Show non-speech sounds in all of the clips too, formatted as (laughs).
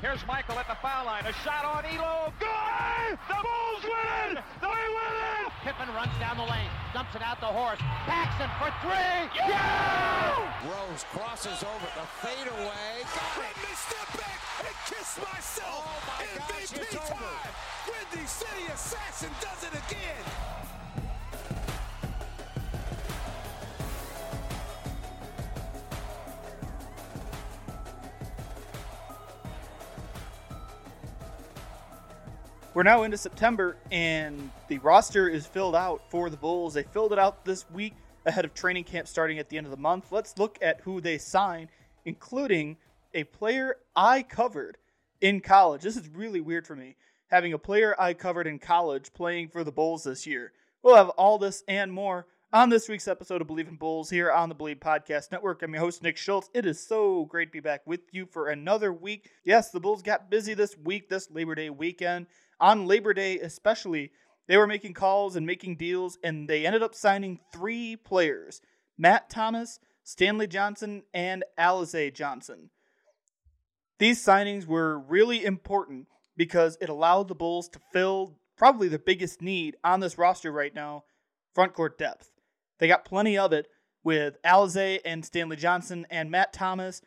Here's Michael at the foul line. A shot on Ehlo. Good! The Bulls win it! They win it! Pippen runs down the lane, dumps it out the horse. Paxson for three. Yeah! Rose crosses over the fadeaway. Let me step back and kiss myself. Oh my gosh, MVP it's over. time. Windy City Assassin does it again. We're now into September, and the roster is filled out for the Bulls. They filled it out this week ahead of training camp starting at the end of the month. Let's look at who they signed, including a player I covered in college. This is really weird for me, having a player I covered in college playing for the Bulls this year. We'll have all this and more on this week's episode of Believe in Bulls here on the Believe Podcast Network. I'm your host, Nick Schultz. It is so great to be back with you for another week. Yes, the Bulls got busy this week, this Labor Day weekend. On Labor Day, especially, they were making calls and making deals, and they ended up signing three players Matt Thomas, Stanley Johnson, and Alize Johnson. These signings were really important because it allowed the Bulls to fill probably the biggest need on this roster right now front court depth. They got plenty of it with Alize and Stanley Johnson and Matt Thomas.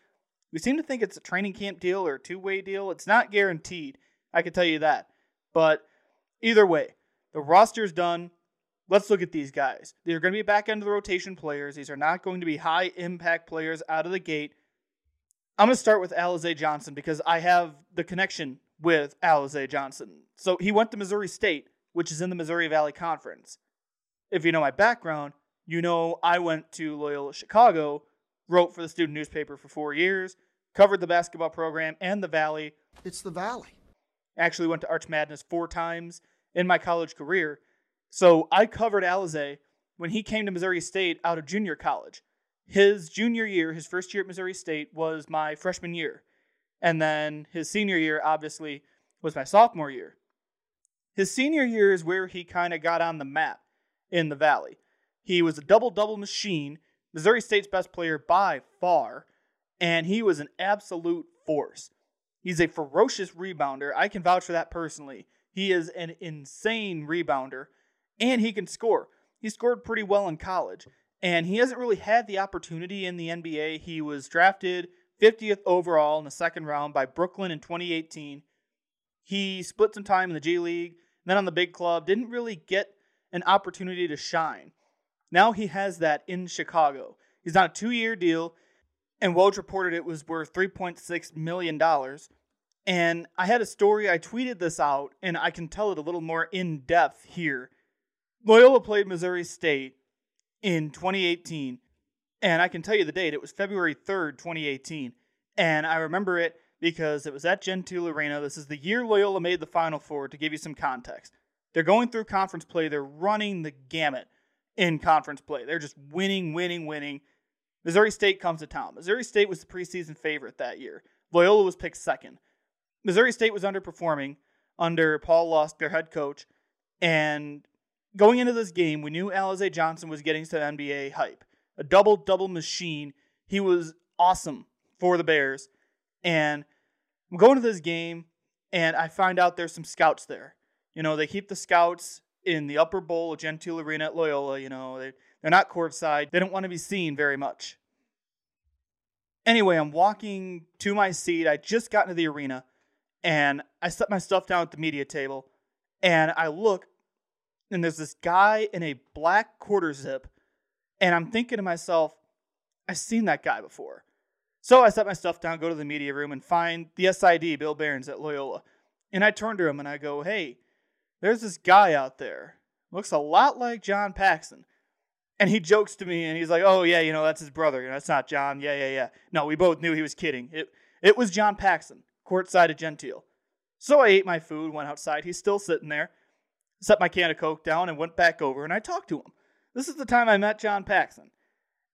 We seem to think it's a training camp deal or a two way deal. It's not guaranteed. I can tell you that. But either way, the roster's done. Let's look at these guys. They're going to be back end of the rotation players. These are not going to be high impact players out of the gate. I'm going to start with Alize Johnson because I have the connection with Alize Johnson. So he went to Missouri State, which is in the Missouri Valley Conference. If you know my background, you know I went to Loyola Chicago, wrote for the student newspaper for four years, covered the basketball program and the Valley. It's the Valley. Actually went to Arch Madness four times in my college career. So I covered Alize when he came to Missouri State out of junior college. His junior year, his first year at Missouri State, was my freshman year. And then his senior year, obviously, was my sophomore year. His senior year is where he kind of got on the map in the Valley. He was a double double machine, Missouri State's best player by far, and he was an absolute force. He's a ferocious rebounder. I can vouch for that personally. He is an insane rebounder, and he can score. He scored pretty well in college, and he hasn't really had the opportunity in the NBA. He was drafted 50th overall in the second round by Brooklyn in 2018. He split some time in the G League, then on the big club, didn't really get an opportunity to shine. Now he has that in Chicago. He's on a two year deal, and Woj reported it was worth $3.6 million. And I had a story, I tweeted this out, and I can tell it a little more in depth here. Loyola played Missouri State in 2018, and I can tell you the date. It was February 3rd, 2018. And I remember it because it was at Gentile Arena. This is the year Loyola made the Final Four, to give you some context. They're going through conference play, they're running the gamut in conference play. They're just winning, winning, winning. Missouri State comes to town. Missouri State was the preseason favorite that year. Loyola was picked second. Missouri State was underperforming. under Paul Lusk, their head coach. And going into this game, we knew Alize Johnson was getting to NBA hype. A double double machine. He was awesome for the Bears. And I'm going to this game, and I find out there's some scouts there. You know, they keep the scouts in the upper bowl of Gentile Arena at Loyola. You know, they, they're not courtside. They don't want to be seen very much. Anyway, I'm walking to my seat. I just got into the arena and I set my stuff down at the media table and I look and there's this guy in a black quarter zip and I'm thinking to myself, I've seen that guy before. So I set my stuff down, go to the media room, and find the SID, Bill Behrens at Loyola. And I turn to him and I go, Hey, there's this guy out there. Looks a lot like John Paxson. And he jokes to me and he's like, Oh, yeah, you know, that's his brother. You know, that's not John. Yeah, yeah, yeah. No, we both knew he was kidding. It, it was John Paxson, courtside at Gentile. So I ate my food, went outside. He's still sitting there. Set my can of Coke down and went back over and I talked to him. This is the time I met John Paxson.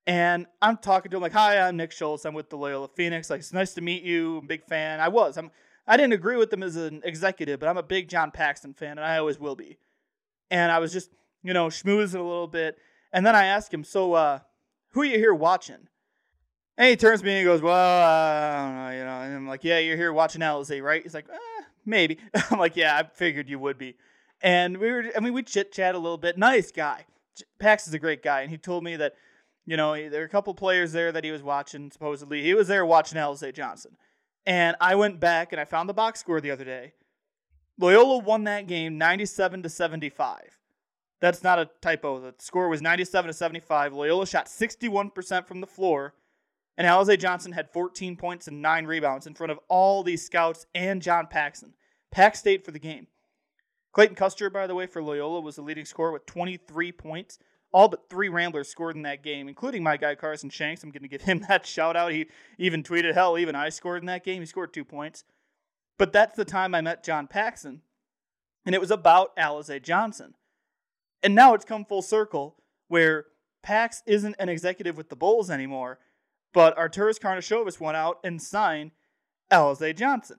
And I'm talking to him like, "Hi, I'm Nick Schultz. I'm with the Loyola Phoenix. Like, it's nice to meet you. I'm big fan. I was. I'm. I didn't agree with him as an executive, but I'm a big John Paxson fan, and I always will be. And I was just, you know, schmoozing a little bit, and then I asked him, "So, uh, who are you here watching?" And he turns to me and he goes, "Well, uh, I don't know, you know." And I'm like, "Yeah, you're here watching Alize, right?" He's like, eh, "Maybe." (laughs) I'm like, "Yeah, I figured you would be." And we were, I mean, we chit chat a little bit. Nice guy. Pax is a great guy, and he told me that you know, there are a couple players there that he was watching, supposedly. He was there watching Alize Johnson. And I went back and I found the box score the other day. Loyola won that game 97 to 75. That's not a typo. The score was 97 to 75. Loyola shot 61% from the floor, and Alize Johnson had 14 points and 9 rebounds in front of all these scouts and John Paxson. Pack stayed for the game. Clayton Custer, by the way, for Loyola was the leading scorer with 23 points. All but three Ramblers scored in that game, including my guy Carson Shanks. I'm going to give him (laughs) that shout out. He even tweeted, hell, even I scored in that game. He scored two points. But that's the time I met John Paxson, and it was about Alize Johnson. And now it's come full circle where Pax isn't an executive with the Bulls anymore, but Arturas Karnisovas went out and signed Alize Johnson.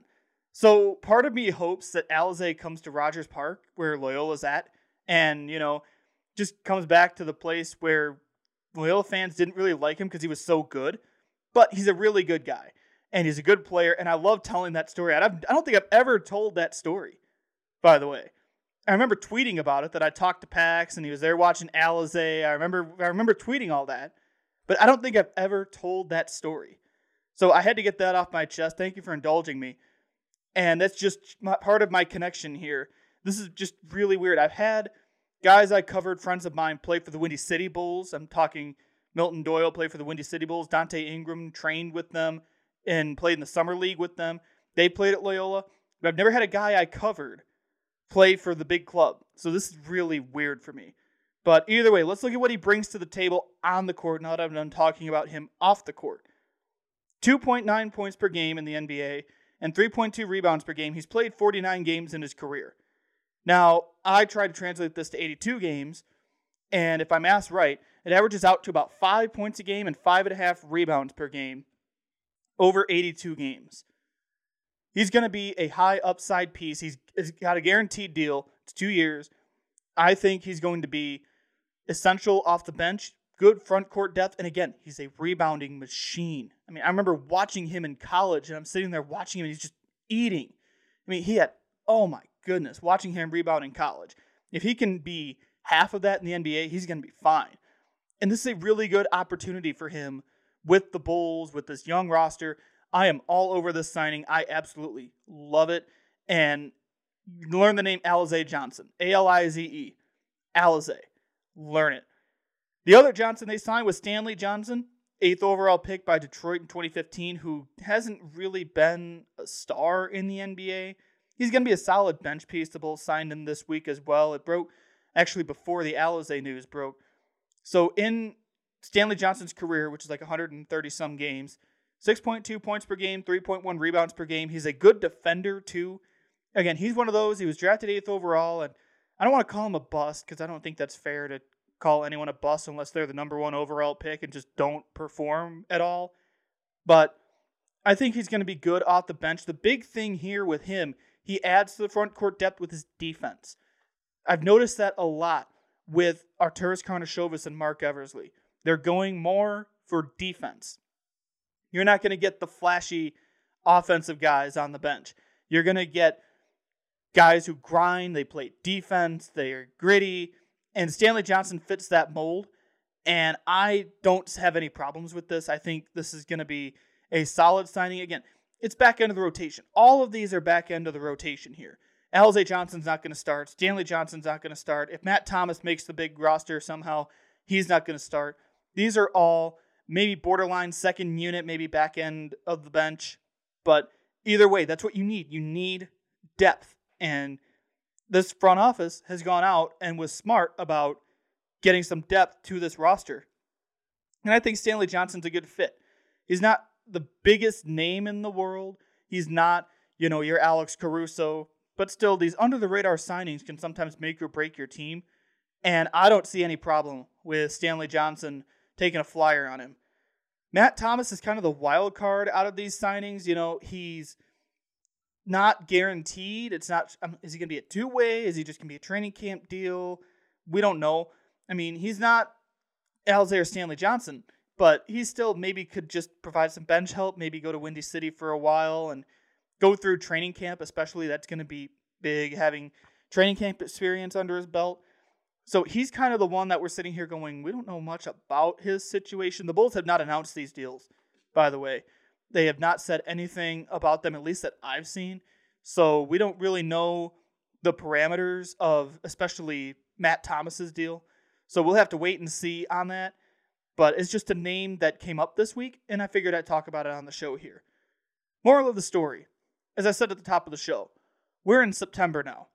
So part of me hopes that Alize comes to Rogers Park, where Loyola's at, and, you know, just comes back to the place where Loyola fans didn't really like him because he was so good, but he's a really good guy and he's a good player. And I love telling that story. I don't think I've ever told that story, by the way. I remember tweeting about it that I talked to Pax and he was there watching Alize. I remember I remember tweeting all that, but I don't think I've ever told that story. So I had to get that off my chest. Thank you for indulging me. And that's just my, part of my connection here. This is just really weird. I've had Guys I covered, friends of mine, play for the Windy City Bulls. I'm talking Milton Doyle played for the Windy City Bulls. Donte Ingram trained with them and played in the summer league with them. They played at Loyola. But I've never had a guy I covered play for the big club. So this is really weird for me. But either way, let's look at what he brings to the table on the court now that I'm done talking about him off the court. 2.9 points per game in the NBA and 3.2 rebounds per game. He's played 49 games in his career. Now, I tried to translate this to 82 games, and if I'm asked right, it averages out to about five points a game and five and a half rebounds per game over 82 games. He's going to be a high upside piece. He's, he's got a guaranteed deal. It's two years. I think he's going to be essential off the bench, good front court depth. And again, he's a rebounding machine. I mean, I remember watching him in college, and I'm sitting there watching him, and he's just eating. I mean, he had, oh my goodness, watching him rebound in college. If he can be half of that in the NBA, he's going to be fine. And this is a really good opportunity for him with the Bulls, with this young roster. I am all over this signing. I absolutely love it. And learn the name Alize Johnson. A L I Z E. Alize. Learn it. The other Johnson they signed was Stanley Johnson, eighth overall pick by Detroit in 2015, who hasn't really been a star in the NBA he's going to be a solid bench piece. The Bulls signed him this week as well. It broke actually before the Alize news broke. So in Stanley Johnson's career, which is like 130 some games, 6.2 points per game, 3.1 rebounds per game. He's a good defender too. Again, he's one of those. He was drafted eighth overall, and I don't want to call him a bust because I don't think that's fair to call anyone a bust unless they're the number one overall pick and just don't perform at all. But I think he's going to be good off the bench. The big thing here with him he adds to the front court depth with his defense. I've noticed that a lot with Arturas Karnisovas and Marc Eversley. They're going more for defense. You're not going to get the flashy offensive guys on the bench. You're going to get guys who grind, they play defense, they are gritty, and Stanley Johnson fits that mold. And I don't have any problems with this. I think this is going to be a solid signing. Again, it's back end of the rotation. All of these are back end of the rotation here. Alize Johnson's not going to start. Stanley Johnson's not going to start. If Matt Thomas makes the big roster somehow, he's not going to start. These are all maybe borderline second unit, maybe back end of the bench. But either way, that's what you need. You need depth. And this front office has gone out and was smart about getting some depth to this roster. And I think Stanley Johnson's a good fit. He's not the biggest name in the world. He's not, you know, your Alex Caruso, but still, these under the radar signings can sometimes make or break your team. And I don't see any problem with Stanley Johnson taking a flyer on him. Matt Thomas is kind of the wild card out of these signings. You know, he's not guaranteed. It's not, um, is he going to be a two way? Is he just going to be a training camp deal? We don't know. I mean, he's not Alexander Stanley Johnson, but he still maybe could just provide some bench help, maybe go to Windy City for a while and go through training camp, especially. That's going to be big, having training camp experience under his belt. So he's kind of the one that we're sitting here going, we don't know much about his situation. The Bulls have not announced these deals, by the way. They have not said anything about them, at least that I've seen. So we don't really know the parameters of especially Matt Thomas's deal. So we'll have to wait and see on that. But it's just a name that came up this week, and I figured I'd talk about it on the show here. Moral of the story, as I said at the top of the show, we're in September now.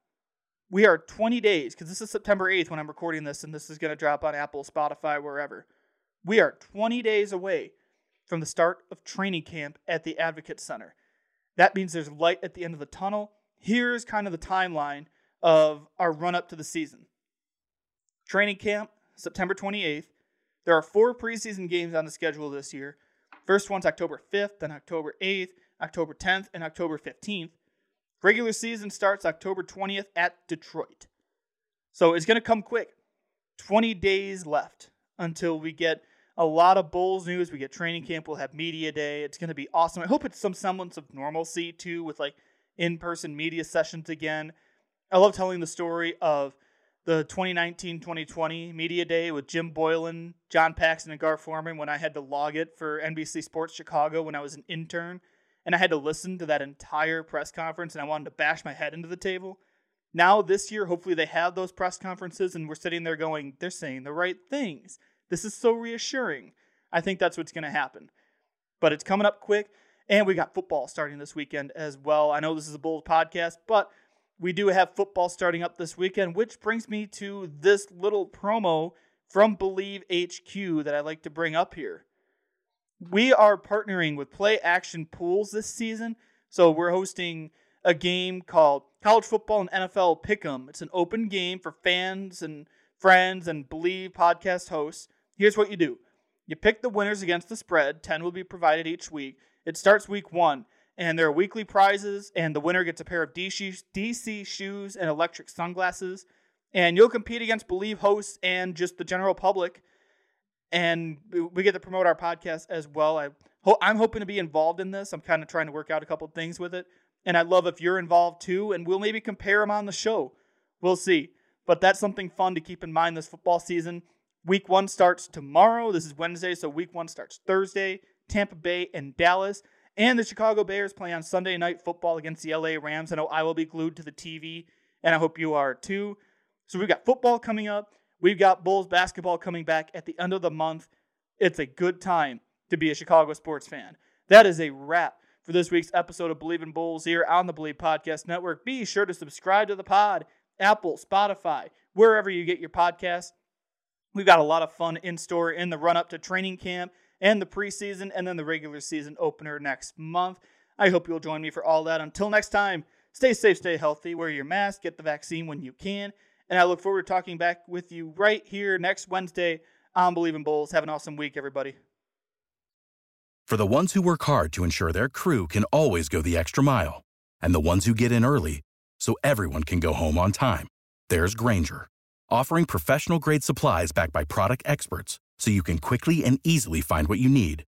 We are 20 days, because this is September 8th when I'm recording this, and this is going to drop on Apple, Spotify, wherever. We are 20 days away from the start of training camp at the Advocate Center. That means there's light at the end of the tunnel. Here's kind of the timeline of our run up to the season. Training camp, September 28th. There are four preseason games on the schedule this year. First one's October 5th, then October 8th, October 10th, and October 15th. Regular season starts October 20th at Detroit. So it's going to come quick. 20 days left until we get a lot of Bulls news. We get training camp. We'll have media day. It's going to be awesome. I hope it's some semblance of normalcy too, with like in person media sessions again. I love telling the story of the 2019 2020 media day with Jim Boylan, John Paxson, and Gar Forman when I had to log it for NBC Sports Chicago when I was an intern and I had to listen to that entire press conference and I wanted to bash my head into the table. Now, this year, hopefully they have those press conferences and we're sitting there going, they're saying the right things. This is so reassuring. I think that's what's going to happen. But it's coming up quick. And we got football starting this weekend as well. I know this is a Bulls podcast, but we do have football starting up this weekend, which brings me to this little promo from Believe HQ that I like to bring up here we are partnering with Play Action Pools this season. So we're hosting a game called College Football and NFL Pick'em. It's an open game for fans and friends and Believe podcast hosts. Here's what you do. You pick the winners against the spread. 10 will be provided each week. It starts week one, and there are weekly prizes, and the winner gets a pair of DC shoes and electric sunglasses. And you'll compete against Believe hosts and just the general public and we get to promote our podcast as well. I ho- I'm hoping to be involved in this. I'm kind of trying to work out a couple things with it, and I'd love if you're involved too. And we'll maybe compare them on the show. We'll see. But that's something fun to keep in mind this football season. Week one starts tomorrow. This is Wednesday, so week one starts Thursday. Tampa Bay and Dallas. And the Chicago Bears play on Sunday night football against the LA Rams. I know I will be glued to the TV, and I hope you are too. So we've got football coming up. We've got Bulls basketball coming back at the end of the month. It's a good time to be a Chicago sports fan. That is a wrap for this week's episode of Believe in Bulls here on the Believe Podcast Network. Be sure to subscribe to the pod, Apple, Spotify, wherever you get your podcasts. We've got a lot of fun in store in the run up to training camp and the preseason and then the regular season opener next month. I hope you'll join me for all that. Until next time, stay safe, stay healthy, wear your mask, get the vaccine when you can. And I look forward to talking back with you right here next Wednesday on Believe in Bulls. Have an awesome week, everybody. For the ones who work hard to ensure their crew can always go the extra mile, and the ones who get in early so everyone can go home on time. There's Grainger, offering professional grade supplies backed by product experts so you can quickly and easily find what you need.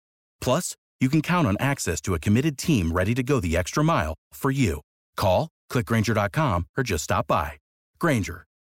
Plus, you can count on access to a committed team ready to go the extra mile for you. Call, clickgrainger.com, or just stop by. Grainger,